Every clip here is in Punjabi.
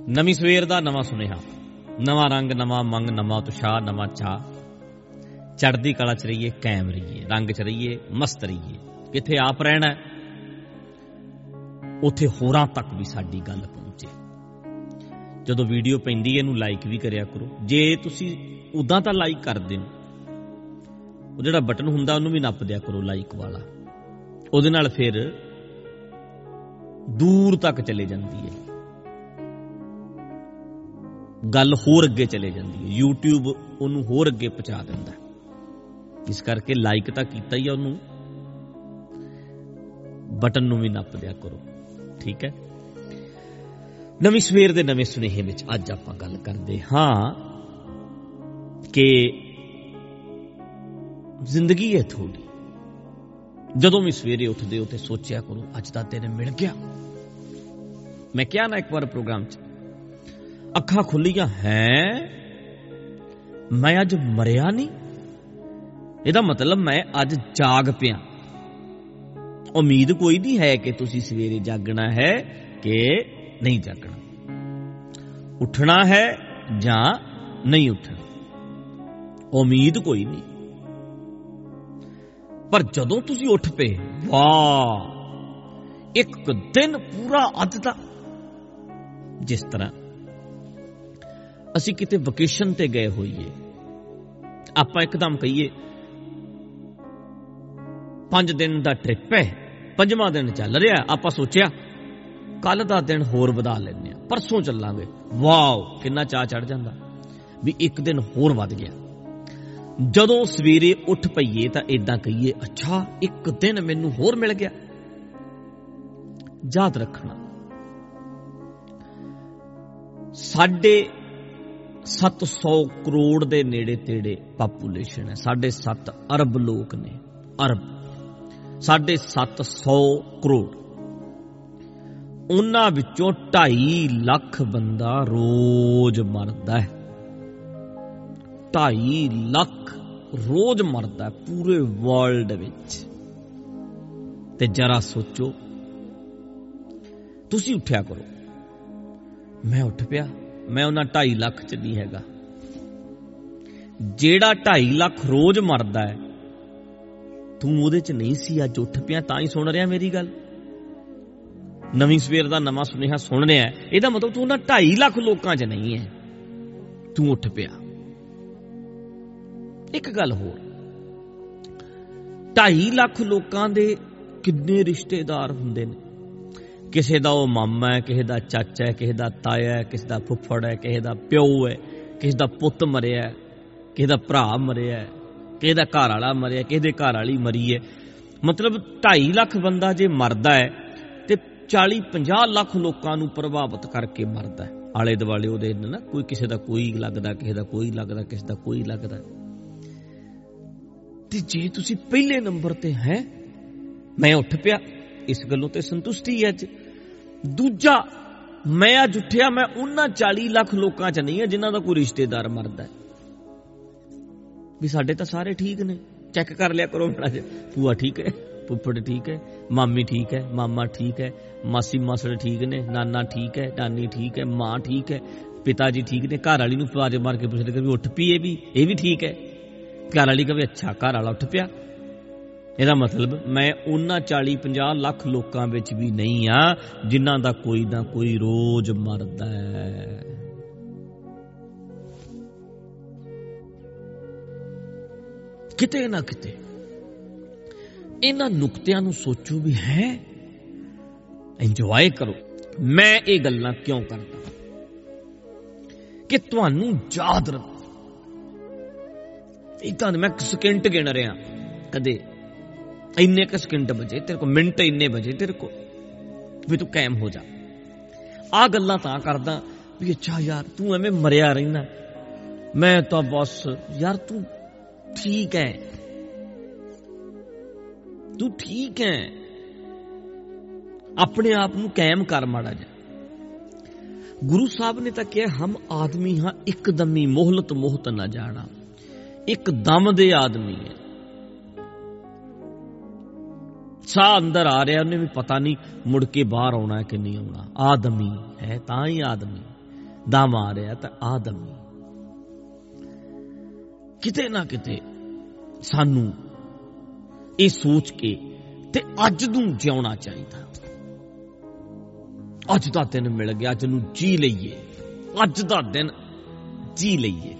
ਨਵੀਂ ਸਵੇਰ ਦਾ ਨਵਾਂ ਸੁਨੇਹਾ। ਨਵਾਂ ਰੰਗ ਨਵਾਂ ਮੰਗ ਨਵਾਂ ਉਤਸ਼ਾਹ ਨਵਾਂ ਚਾਹ ਚੜ੍ਹਦੀ ਕਲਾ ਚ ਰਹੀਏ ਕਾਇਮ ਰਹੀਏ। ਰੰਗ ਚ ਰਹੀਏ ਮਸਤ ਰਹੀਏ। ਕਿੱਥੇ ਆਪ ਰਹਿਣਾ ਹੈ, ਉੱਥੇ ਹੋਰਾਂ ਤੱਕ ਵੀ ਸਾਡੀ ਗੱਲ ਪਹੁੰਚੇ। ਜਦੋਂ ਵੀਡੀਓ ਪੈਂਦੀ ਹੈ ਇਹਨੂੰ ਲਾਈਕ ਵੀ ਕਰਿਆ ਕਰੋ। ਜੇ ਤੁਸੀਂ ਉਦਾਂ ਤਾਂ ਲਾਈਕ ਕਰਦੇ ਹੋ ਉਹ ਜਿਹੜਾ ਬਟਨ ਹੁੰਦਾ ਉਹਨੂੰ ਵੀ ਨੱਪ ਦਿਆ ਕਰੋ ਲਾਈਕ ਵਾਲਾ। ਉਹਦੇ ਨਾਲ ਫਿਰ ਦੂਰ ਤੱਕ ਚਲੇ ਜਾਂਦੀ ਹੈ। ਗੱਲ ਹੋਰ ਅੱਗੇ ਚਲੇ ਜਾਂਦੀ ਹੈ। YouTube ਉਹਨੂੰ ਹੋਰ ਅੱਗੇ ਪਹੁੰਚਾ ਦਿੰਦਾ ਹੈ। ਇਸ ਕਰਕੇ ਲਾਈਕ ਤਾਂ ਕੀਤਾ ਹੀ ਆ ਉਹਨੂੰ। ਬਟਨ ਨੂੰ ਵੀ ਨੱਪ ਦਿਆ ਕਰੋ। ਠੀਕ ਹੈ? ਨਵੀਂ ਸਵੇਰ ਦੇ ਨਵੇਂ ਸੁਨੇਹੇ ਵਿੱਚ ਅੱਜ ਆਪਾਂ ਗੱਲ ਕਰਦੇ ਹਾਂ ਕਿ ਜ਼ਿੰਦਗੀ ਹੈ ਥੋੜੀ ਜਦੋਂ ਵੀ ਸਵੇਰੇ ਉੱਠਦੇ ਹੋ ਤੇ ਸੋਚਿਆ ਕਰੋ, ਅੱਜ ਦਾ ਦਿਨ ਮਿਲ ਗਿਆ। ਮੈਂ ਕਿਹਾ ਨਾ ਇੱਕ ਵਾਰ ਪ੍ਰੋਗਰਾਮ 'ਚ ਅੱਖਾਂ ਖੁੱਲੀਆਂ ਹੈ? ਮੈਂ ਅੱਜ ਮਰਿਆ ਨਹੀਂ? ਇਹਦਾ ਮਤਲਬ ਮੈਂ ਅੱਜ ਜਾਗ ਪਿਆ। ਉਮੀਦ ਕੋਈ ਨਹੀਂ ਹੈ ਕਿ ਤੁਸੀਂ ਸਵੇਰੇ ਜਾਗਣਾ ਹੈ ਕਿ ਨਹੀਂ ਜਾਗਣਾ। ਉੱਠਣਾ ਹੈ ਜਾਂ ਨਹੀਂ ਉੱਠਣਾ? ਉਮੀਦ ਕੋਈ ਨਹੀਂ। ਪਰ ਜਦੋਂ ਤੁਸੀਂ ਉੱਠ ਪਏ, ਵਾਹ! ਇੱਕ ਦਿਨ ਪੂਰਾ ਅੱਜ ਦਾ। ਜਿਸ ਤਰ੍ਹਾਂ ਅਸੀਂ ਕਿਤੇ ਵਕੇਸ਼ਨ ਤੇ ਗਏ ਹੋਈਏ। ਆਪਾਂ ਇੱਕਦਮ ਕਹੀਏ, ਪੰਜ ਦਿਨ ਦਾ ਟ੍ਰਿਪ ਹੈ, ਪੰਜਵਾਂ ਦਿਨ ਚੱਲ ਰਿਹਾ, ਆਪਾਂ ਸੋਚਿਆ ਕੱਲ ਦਾ ਦਿਨ ਹੋਰ ਵਧਾ ਲੈਂਦੇ ਆ ਪਰਸੋਂ ਚੱਲਾਂਗੇ। ਵਾਓ, ਕਿੰਨਾ ਚਾਹ ਚੜ ਜਾਂਦਾ। ਵੀ ਇੱਕ ਦਿਨ ਹੋਰ ਵੱਧ ਗਿਆ। ਜਦੋਂ ਸਵੇਰੇ ਉੱਠ ਪਈਏ ਤਾਂ ਇਦਾਂ ਕਹੀਏ, ਅੱਛਾ, ਇੱਕ ਦਿਨ ਮੈਨੂੰ ਹੋਰ ਮਿਲ ਗਿਆ। ਯਾਦ ਰੱਖਣਾ, ਸਾਡੇ 700 ਕਰੋੜ ਦੇ ਨੇੜੇ ਤੇੜੇ ਪਾਪੂਲੇਸ਼ਨ ਹੈ। ਸਾਡੇ 7 ਅਰਬ ਲੋਕ ਨੇ। ਅਰਬ। ਸਾਡੇ 700 ਕਰੋੜ। ਉਹਨਾਂ ਵਿੱਚੋਂ 2.5 ਲੱਖ ਬੰਦਾ ਰੋਜ਼ ਮਰਦਾ ਹੈ। 2.5 ਲੱਖ ਰੋਜ਼ ਮਰਦਾ ਹੈ ਪੂਰੇ ਵਰਲਡ ਵਿੱਚ। ਤੇ ਜਰਾ ਸੋਚੋ। ਤੁਸੀਂ ਉੱਠਿਆ ਕਰੋ। ਮੈਂ ਉੱਠ ਪਿਆ। ਮੈਂ ਉਹਨਾਂ 2.5 ਲੱਖ ਚ ਨਹੀਂ ਹੈਗਾ। ਜਿਹੜਾ 2.5 ਲੱਖ ਰੋਜ਼ ਮਰਦਾ ਹੈ ਤੂੰ ਉਹਦੇ ਚ ਨਹੀਂ ਸੀ ਅੱਜ ਉੱਠ ਪਿਆ ਤਾਂ ਹੀ ਸੁਣ ਰਿਹਾ ਮੇਰੀ ਗੱਲ। ਨਵੀਂ ਸਵੇਰ ਦਾ ਨਵਾਂ ਸੁਨੇਹਾ ਸੁਣ ਰਿਹਾ ਹੈ, ਇਹਦਾ ਮਤਲਬ ਤੂੰ ਉਹਨਾਂ 2.5 ਲੱਖ ਲੋਕਾਂ 'ਚ ਨਹੀਂ ਹੈ। ਤੂੰ ਉੱਠ ਪਿਆ। ਇੱਕ ਗੱਲ ਹੋਰ। 2.5 ਲੱਖ ਲੋਕਾਂ ਦੇ ਕਿੰਨੇ ਰਿਸ਼ਤੇਦਾਰ ਹੁੰਦੇ ਨੇ? ਕਿਸੇ ਦਾ ਉਹ ਮਾਮਾ ਹੈ ਕਿਸੇ ਦਾ ਚਾਚਾ ਹੈ ਕਿਸੇ ਦਾ ਤਾਇਆ ਹੈ ਕਿਸੇ ਦਾ ਫੁੱਫੜ ਹੈ ਕਿਸੇ ਦਾ ਪਿਓ ਹੈ ਕਿਸੇ ਦਾ ਪੁੱਤ ਮਰਿਆ ਹੈ ਕਿਸੇ ਦਾ ਭਰਾ ਮਰਿਆ ਹੈ ਕਿਸੇ ਦਾ ਘਰ ਵਾਲਾ ਮਰਿਆ ਕਿਸੇ ਦੇ ਘਰ ਵਾਲੀ ਮਰੀ ਹੈ ਮਤਲਬ 2.5 ਲੱਖ ਬੰਦਾ ਜੇ ਮਰਦਾ ਹੈ ਤੇ 40 50 ਲੱਖ ਲੋਕਾਂ ਨੂੰ ਪ੍ਰਭਾਵਿਤ ਕਰਕੇ ਮਰਦਾ ਹੈ ਆਲੇ ਦੁਆਲੇ ਉਹਦੇ ਨਾ ਕੋਈ ਕਿਸੇ ਦਾ ਕੋਈ ਲੱਗਦਾ ਕਿਸੇ ਦਾ ਕੋਈ ਲੱਗਦਾ ਕਿਸੇ ਦਾ ਕੋਈ ਲੱਗਦਾ ਤੇ ਜੇ ਤੁਸੀਂ ਪਹਿਲੇ ਨੰਬਰ ਤੇ ਹੈ ਮੈਂ ਉੱਠ ਪਿਆ ਇਸ ਗੱਲੋਂ ਤੇ ਸੰਤੁਸ਼ਟੀ ਹੈ ਅੱਜ ਦੂਜਾ, ਮੈਂ ਅੱਜ ਉੱਠਿਆ, ਮੈਂ ਉਹਨਾਂ 40 ਲੱਖ ਲੋਕਾਂ 'ਚ ਨਹੀਂ ਹੈ ਜਿਨ੍ਹਾਂ ਦਾ ਕੋਈ ਰਿਸ਼ਤੇਦਾਰ ਮਰਦਾ ਹੈ। ਵੀ ਸਾਡੇ ਤਾਂ ਸਾਰੇ ਠੀਕ ਨੇ, ਚੈੱਕ ਕਰ ਲਿਆ ਕਰੋ ਮੇਰਾ ਜੇ ਭੂਆ ਠੀਕ ਹੈ, ਫੁੱਫੜ ਠੀਕ ਹੈ, ਮਾਮੀ ਠੀਕ ਹੈ, ਮਾਮਾ ਠੀਕ ਹੈ, ਮਾਸੀ ਮਾਸੜ ਠੀਕ ਨੇ, ਨਾਨਾ ਠੀਕ ਹੈ, ਨਾਨੀ ਠੀਕ ਹੈ, ਮਾਂ ਠੀਕ ਹੈ ਪਿਤਾ ਜੀ ਠੀਕ ਨੇ, ਘਰ ਵਾਲੀ ਨੂੰ ਆਵਾਜ਼ ਮਾਰ ਕੇ ਪੁੱਛਦੇ ਕਿ ਵੀ ਉੱਠ ਪਈ ਇਹ ਵੀ ਇਹ ਵੀ ਠੀਕ ਹੈ। ਘਰ ਵਾਲੀ ਕਹੇ, ਅੱਛਾ, ਘਰ ਵਾਲਾ ਉੱਠ ਪਿਆ। ਇਹਦਾ ਮਤਲਬ ਮੈਂ ਉਹਨਾਂ 40 50 ਲੱਖ ਲੋਕਾਂ ਵਿੱਚ ਵੀ ਨਹੀਂ ਆ ਜਿਨ੍ਹਾਂ ਦਾ ਕੋਈ ਨਾ ਕੋਈ ਰੋਜ਼ ਮਰਦਾ ਹੈ। ਕਿਤੇ ਨਾ ਕਿਤੇ ਇਹਨਾਂ ਨੁਕਤਿਆਂ ਨੂੰ ਸੋਚੋ ਵੀ ਹੈ ਇੰਜੋਏ ਕਰੋ। ਮੈਂ ਇਹ ਗੱਲਾਂ ਕਿਉਂ ਕਰਦਾ? ਕਿ ਤੁਹਾਨੂੰ ਯਾਦ ਰੱਖੋ। ਇਦਾਂ ਮੈਂ ਸਕਿੰਟ ਗਿਣ ਰਿਹਾ, ਕਦੇ ਇੰਨੇ ਕ ਸਕਿੰਟ ਬਜੇ ਤੇਰੇ ਕੋ ਮਿੰਟ ਇੰਨੇ ਬਜੇ ਤੇਰੇ ਕੋ ਵੀ ਤੂੰ ਕਾਇਮ ਹੋ ਜਾ। ਆ ਗੱਲਾਂ ਤਾਂ ਕਰਦਾ ਵੀ ਅੱਛਾ ਯਾਰ, ਤੂੰ ਐਵੇਂ ਮਰਿਆ ਰਹਿਣਾ। ਮੈਂ ਤਾਂ ਬਸ, ਯਾਰ ਤੂੰ ਠੀਕ ਹੈ ਤੂੰ ਠੀਕ ਹੈ ਆਪਣੇ ਆਪ ਨੂੰ ਕਾਇਮ ਕਰ ਮਾੜਾ ਜਾ ਗੁਰੂ ਸਾਹਿਬ ਨੇ ਤਾਂ ਕਿਹਾ, ਹਮ ਆਦਮੀ ਹਾਂ ਇੱਕਦਮੀ ਮੋਹਲਤ ਮੋਹਤ ਨਾ ਜਾਣਾ। ਇੱਕ ਦਮ ਦੇ ਆਦਮੀ ਹੈ ਸਾਹ ਅੰਦਰ ਆ ਰਿਹਾ, ਉਹਨੇ ਵੀ ਪਤਾ ਨਹੀਂ ਮੁੜ ਕੇ ਬਾਹਰ ਆਉਣਾ ਹੈ ਕਿ ਨਹੀਂ ਆਉਣਾ। ਆਦਮੀ ਹੈ, ਤਾਂ ਹੀ ਆਦਮੀ। ਦਾ ਮਾਰਿਆ ਤਾਂ ਆਦਮੀ। ਕਿਤੇ ਨਾ ਕਿਤੇ ਸਾਨੂੰ ਇਹ ਸੋਚ ਕੇ ਤੇ ਅੱਜ ਨੂੰ ਜਿਉਣਾ ਚਾਹੀਦਾ। ਅੱਜ ਦਾ ਦਿਨ ਮਿਲ ਗਿਆ, ਅੱਜ ਨੂੰ ਜੀ ਲਈਏ। ਅੱਜ ਦਾ ਦਿਨ ਜੀ ਲਈਏ।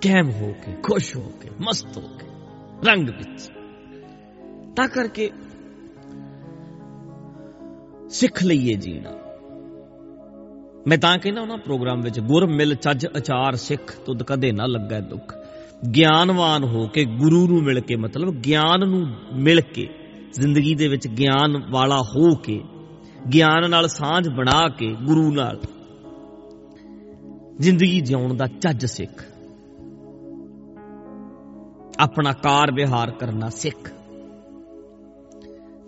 ਕੈਮ ਹੋ ਕੇ, ਖੁਸ਼ ਹੋ ਕੇ, ਮਸਤ ਹੋ ਕੇ, ਰੰਗ ਵਿੱਚ। ਤਾਂ ਕਰਕੇ ਸਿੱਖ ਲਈਏ ਜੀਣਾ। ਮੈਂ ਤਾਂ ਕਹਿੰਦਾ ਉਹਨਾਂ ਪ੍ਰੋਗਰਾਮ ਵਿੱਚ ਗੁਰ ਮਿਲ ਚੱਜ ਅਚਾਰ ਸਿੱਖ ਤੁਦ ਕਦੇ ਨਾ ਲੱਗਾ ਦੁੱਖ। ਗਿਆਨਵਾਨ ਹੋ ਕੇ, ਗੁਰੂ ਨੂੰ ਮਿਲ ਕੇ, ਮਤਲਬ ਗਿਆਨ ਨੂੰ ਮਿਲ ਕੇ, ਜ਼ਿੰਦਗੀ ਦੇ ਵਿੱਚ ਗਿਆਨ ਵਾਲਾ ਹੋ ਕੇ, ਗਿਆਨ ਨਾਲ ਸਾਂਝ ਬਣਾ ਕੇ, ਗੁਰੂ ਨਾਲ ਜ਼ਿੰਦਗੀ ਜਿਉਣ ਦਾ ਚੱਜ ਸਿੱਖ। ਆਪਣਾ ਕਾਰ ਵਿਹਾਰ ਕਰਨਾ ਸਿੱਖ।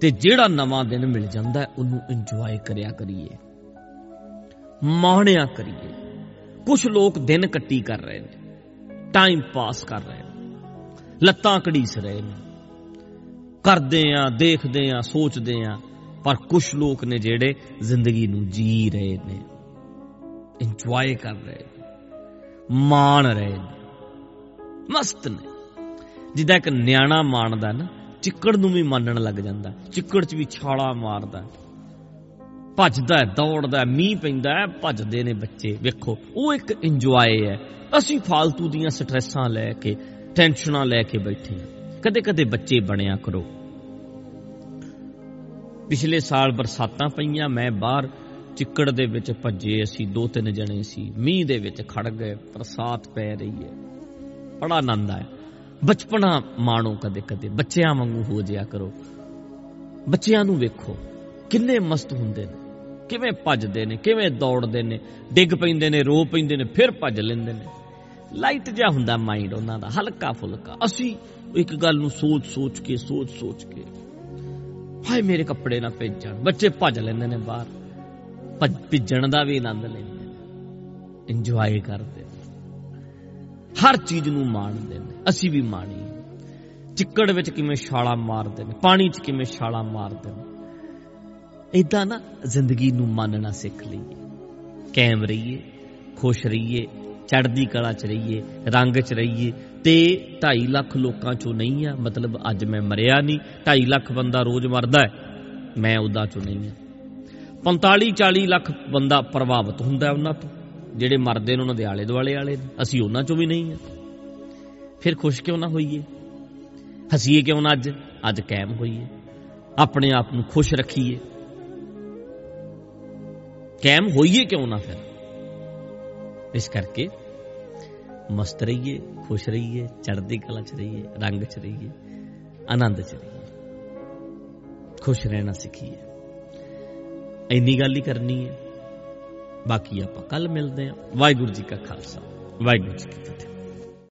ਤੇ ਜਿਹੜਾ ਨਵਾਂ ਦਿਨ ਮਿਲ ਜਾਂਦਾ ਉਹਨੂੰ ਇੰਜੋਏ ਕਰਿਆ ਕਰੀਏ। ਮਾਣਿਆ ਕਰੀਏ। ਕੁਝ ਲੋਕ ਦਿਨ ਕੱਟੀ ਕਰ ਰਹੇ ਨੇ ਟਾਈਮ ਪਾਸ ਕਰ ਰਹੇ ਨੇ, ਲੱਤਾਂ ਕੜੀਸ ਰਹੇ ਨੇ। ਕਰਦੇ ਆ ਦੇਖਦੇ ਆ ਸੋਚਦੇ ਆ ਪਰ ਕੁਝ ਲੋਕ ਨੇ ਜਿਹੜੇ ਜ਼ਿੰਦਗੀ ਨੂੰ ਜੀ ਰਹੇ ਨੇ ਇੰਜੋਏ ਕਰ ਰਹੇ ਨੇ, ਮਾਣ ਰਹੇ ਨੇ। ਮਸਤ ਨੇ। ਜਿੱਦਾਂ ਇੱਕ ਨਿਆਣਾ ਮਾਣਦਾ ਨਾ ਚਿੱਕੜ ਨੂੰ ਵੀ ਮੰਨਣ ਲੱਗ ਜਾਂਦਾ। ਚਿੱਕੜ 'ਚ ਵੀ ਛਾਲਾ ਮਾਰਦਾ। ਭੱਜਦਾ ਹੈ, ਦੌੜਦਾ ਹੈ, ਮੀਂਹ ਪੈਂਦਾ ਹੈ, ਭੱਜਦੇ ਨੇ ਬੱਚੇ। ਵੇਖੋ, ਉਹ ਇੱਕ ਇੰਜੋਏ ਹੈ। ਅਸੀਂ ਫालतू ਦੀਆਂ ਸਟ੍ਰੈਸਾਂ ਲੈ ਕੇ, ਟੈਨਸ਼ਨਾਂ ਲੈ ਕੇ ਬੈਠੇ ਹਾਂ। ਕਦੇ ਕਦੇ ਬੱਚੇ ਬਣਿਆ ਕਰੋ। ਪਿਛਲੇ ਸਾਲ ਬਰਸਾਤਾਂ ਪਈਆਂ, ਮੈਂ ਬਾਹਰ ਚਿੱਕੜ ਦੇ ਵਿੱਚ ਭੱਜੇ ਅਸੀਂ ਦੋ ਤਿੰਨ ਜਣੇ ਸੀ। ਮੀਂਹ ਦੇ ਵਿੱਚ ਖੜ ਗਏ, ਬਰਸਾਤ ਪੈ ਰਹੀ ਹੈ। ਬੜਾ ਆਨੰਦ ਆਇਆ। ਬਚਪਨਾ ਮਾਣੋ ਕਦੇ ਕਦੇ। ਬੱਚਿਆਂ ਵਾਂਗੂ ਹੋ ਜਿਆ ਕਰੋ। ਬੱਚਿਆਂ ਨੂੰ ਵੇਖੋ, ਕਿੰਨੇ ਮਸਤ ਹੁੰਦੇ ਨੇ। ਕਿਵੇਂ ਭੱਜਦੇ ਨੇ, ਕਿਵੇਂ ਦੌੜਦੇ ਨੇ, ਡਿੱਗ ਪੈਂਦੇ ਨੇ, ਰੋ ਪੈਂਦੇ ਨੇ, ਫਿਰ ਭੱਜ ਲੈਂਦੇ ਨੇ। ਲਾਈਟ ਜਿਹਾ ਹੁੰਦਾ ਮਾਈਂਡ ਉਹਨਾਂ ਦਾ ਹਲਕਾ ਫੁਲਕਾ ਅਸੀਂ ਇੱਕ ਗੱਲ ਨੂੰ ਸੋਚ ਸੋਚ ਕੇ ਸੋਚ ਸੋਚ ਕੇ, ਹਾਏ ਮੇਰੇ ਕੱਪੜੇ ਨਾ ਭੇਜਣ। ਬੱਚੇ ਭੱਜ ਲੈਂਦੇ ਨੇ ਬਾਹਰ। ਭੱਜਣ ਦਾ ਵੀ ਆਨੰਦ ਲੈਂਦੇ ਨੇ। ਇੰਜੋਏ ਕਰਦੇ ਨੇ। ਹਰ ਚੀਜ਼ ਨੂੰ ਮਾਣਦੇ ਨੇ ਅਸੀਂ ਵੀ ਮਾਣੀ। ਚਿੱਕੜ ਵਿੱਚ ਕਿਵੇਂ ਛਾਲਾ ਮਾਰਦੇ ਨੇ ਪਾਣੀ 'ਚ ਕਿਵੇਂ ਛਾਲਾ ਮਾਰਦੇ ਨੇ ਇਦਾਂ ਨਾ ਜ਼ਿੰਦਗੀ ਨੂੰ ਮੰਨਣਾ ਸਿੱਖ ਲਈਏ। ਕਾਇਮ ਰਹੀਏ, ਖੁਸ਼ ਰਹੀਏ, ਚੜ੍ਹਦੀ ਕਲਾ 'ਚ ਰਹੀਏ, ਰੰਗ 'ਚ ਰਹੀਏ। ਤੇ 2.5 ਲੱਖ ਲੋਕਾਂ 'ਚੋਂ ਨਹੀਂ ਆ, ਮਤਲਬ ਅੱਜ ਮੈਂ ਮਰਿਆ ਨਹੀਂ 2.5 ਲੱਖ ਬੰਦਾ ਰੋਜ਼ ਮਰਦਾ ਹੈ, ਮੈਂ ਉਹਦਾ 'ਚੋਂ ਨਹੀਂ ਆ। 45 40 ਲੱਖ ਬੰਦਾ ਪ੍ਰਭਾਵਿਤ ਹੁੰਦਾ ਉਹਨਾਂ ਤੋਂ। ਜਿਹੜੇ ਮਰਦੇ ਨੇ ਉਹਨਾਂ ਦੇ ਆਲੇ ਦੁਆਲੇ ਵਾਲੇ ਅਸੀਂ ਉਹਨਾਂ 'ਚੋਂ ਵੀ ਨਹੀਂ ਆ। ਫਿਰ ਖੁਸ਼ ਕਿਉਂ ਨਾ ਹੋਈਏ? ਹਸੀਏ ਕਿਉਂ ਨਾ ਅੱਜ? ਅੱਜ ਕਾਇਮ ਹੋਈਏ। ਆਪਣੇ ਆਪ ਨੂੰ ਖੁਸ਼ ਰੱਖੀਏ। ਕਾਇਮ ਹੋਈਏ ਕਿਉਂ ਨਾ ਫਿਰ? ਇਸ ਕਰਕੇ ਮਸਤ ਰਹੀਏ, ਖੁਸ਼ ਰਹੀਏ, ਚੜ੍ਹਦੀ ਕਲਾ ਚ ਰਹੀਏ, ਰੰਗ ਚ ਰਹੀਏ, ਆਨੰਦ ਚ ਰਹੀਏ। ਖੁਸ਼ ਰਹਿਣਾ ਸਿੱਖੀਏ। ਇੰਨੀ ਗੱਲ ਹੀ ਕਰਨੀ ਹੈ। ਬਾਕੀ ਆਪਾਂ ਕੱਲ ਮਿਲਦੇ ਹਾਂ। ਵਾਹਿਗੁਰੂ ਜੀ ਕਾ ਖਾਲਸਾ ਵਾਹਿਗੁਰੂ ਜੀ ਕੀ ਫਤਿਹ।